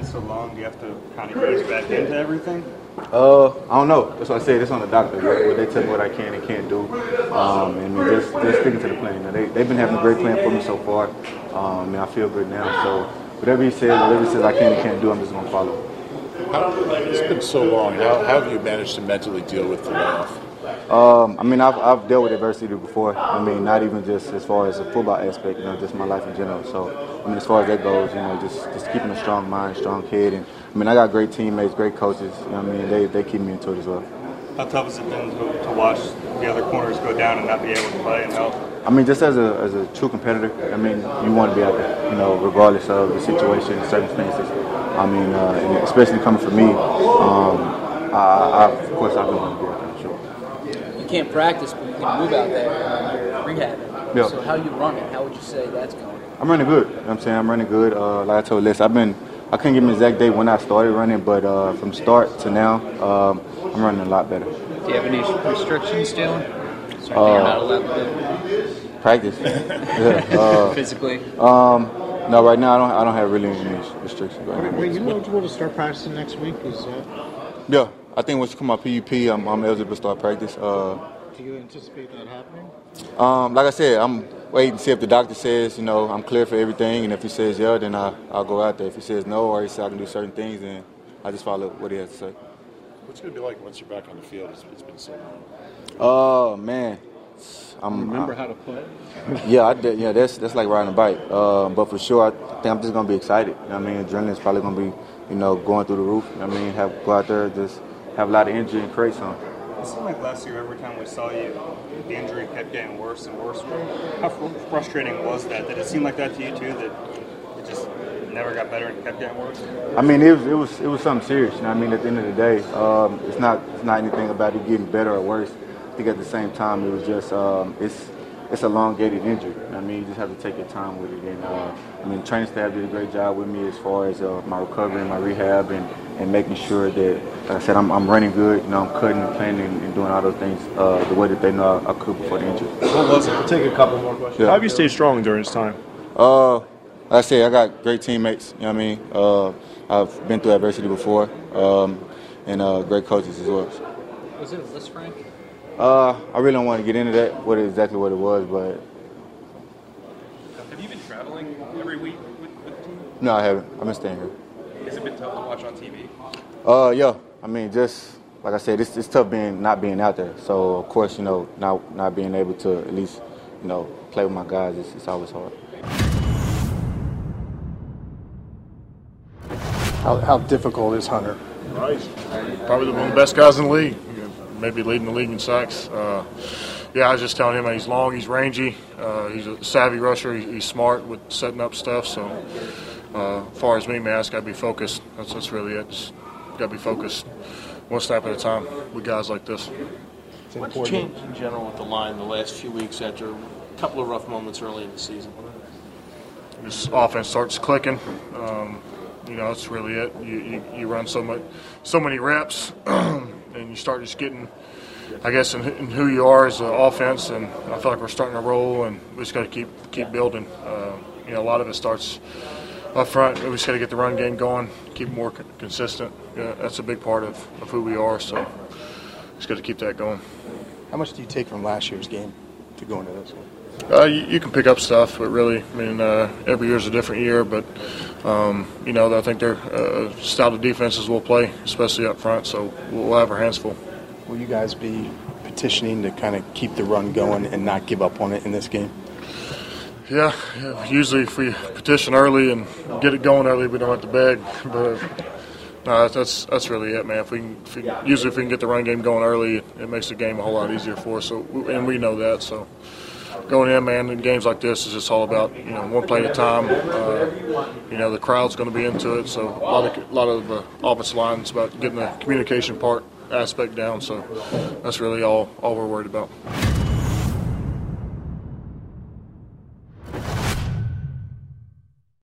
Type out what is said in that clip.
been so long, do you have to kind of ease back into everything? Uh, I don't know. That's what I say. This on the doctor. What, what they tell me what I can and can't do. Um, and I mean, just, just sticking to the plan. Now, they, they've been having a great plan for me so far. Um, and I feel good now. So whatever he says, whatever he says I can and can't do, I'm just going to follow. How, it's been so long. How, how have you managed to mentally deal with the layoff? Um, I mean, I've, I've dealt with adversity before. I mean, not even just as far as the football aspect, you know, just my life in general. So, I mean, as far as that goes, you know, just, just keeping a strong mind, strong head. And, I mean, I got great teammates, great coaches. You know I mean? They, they keep me into it as well. How tough has it been to, to watch the other corners go down and not be able to play and help? I mean, just as a, as a true competitor, I mean, you want to be out there, you know, regardless of the situation, circumstances. I mean, uh, especially coming from me, um, I, I, of course, I really want to be out there, can't practice, but you can move out there. Uh, you're rehabbing. Yeah. So how you running? How would you say that's going? I'm running good. You know what I'm saying? I'm running good. Uh, like I told Les, I've been, I couldn't give him an exact date when I started running, but uh, from start to now, um, I'm running a lot better. Do you have any restrictions, Jalen? Is Uh, not allowed to Practice. yeah. uh, physically? um, no, right now I don't. I don't have really any restrictions right now. Wait, you eligible to start practicing next week? Is that, Yeah, I think once you come out PUP, I'm, I'm eligible to start practice. Uh, do you anticipate that happening? um, like I said, I'm waiting to see if the doctor says, you know, I'm clear for everything, and if he says yeah, then I, I'll go out there. If he says no, or he says I can do certain things, then I just follow what he has to say. What's it going to be like once you're back on the field? It's, it's been so long. Oh man, I'm Remember how to play? Yeah, I did, yeah, that's that's like riding a bike. Uh, but for sure, I think I'm just gonna be excited. You know what I mean, adrenaline's probably gonna be, you know, going through the roof. You know what I mean, have go out there, just have a lot of energy and create something. It seemed like last year, every time we saw you, the injury kept getting worse and worse. How frustrating was that? Did it seem like that to you too? That it just never got better and kept getting worse? I mean, it was it was it was something serious. You know I mean? At the end of the day, um, it's not it's not anything about it getting better or worse. I think at the same time, it was just um, it's it's a elongated injury. You know what I mean, you just have to take your time with it. And uh, I mean, training staff did a great job with me as far as uh, my recovery and my rehab and, and making sure that, like I said, I'm, I'm running good. You know, I'm cutting and planning and doing all those things uh, the way that they know I, I could before the injury. What was it? We'll take a couple more questions. Yeah. How have you stayed strong during this time? Uh, like I said, I got great teammates. You know what I mean? Uh, I've been through adversity before, um, and uh, great coaches as well. Was it a Lisfranc? Uh, I really don't want to get into that, what exactly what it was, but Have you been traveling every week with, with the team? no, I haven't. I've been staying here. Has it been tough to watch on TV? Uh, yeah. I mean, just like I said, it's, it's tough being not being out there. So of course, you know, not not being able to at least, you know, play with my guys, it's, it's always hard. How, how difficult is Hunter? Right. Probably one of the best guys in the league. Maybe leading the league in sacks. Uh, yeah, I was just telling him he's long, he's rangy, uh, he's a savvy rusher, he, he's smart with setting up stuff. So, uh, as far as me, man, I just got to be focused. That's, that's really it. Just got to be focused one step at a time with guys like this. It's What's important. changed in general with the line the last few weeks after a couple of rough moments early in the season? this offense starts clicking. Um, you know, that's really it. You, you, you run so much, so many reps, and you start just getting, I guess, in, in who you are as an offense. And I feel like we're starting to roll, and we just got to keep keep building. Uh, you know, a lot of it starts up front. We just got to get the run game going, keep more consistent. Yeah, that's a big part of, of who we are. So, just got to keep that going. How much do you take from last year's game to go into this one? Uh, you, you can pick up stuff, but really, I mean, uh, every is a different year. But um, you know, I think they're uh, style of defenses will play, especially up front. So we'll have our hands full. Will you guys be petitioning to kind of keep the run going and not give up on it in this game? Yeah, usually if we petition early and get it going early, we don't have to beg. But no, that's that's really it, man. If we, can, if we usually if we can get the run game going early, it makes the game a whole lot easier for us. So and we know that. So going in, man, in games like this is just all about you know one play at a time. Uh, you know the crowd's going to be into it, so a lot of a lot of uh, offensive lines about getting the communication part aspect down. So that's really all all we're worried about.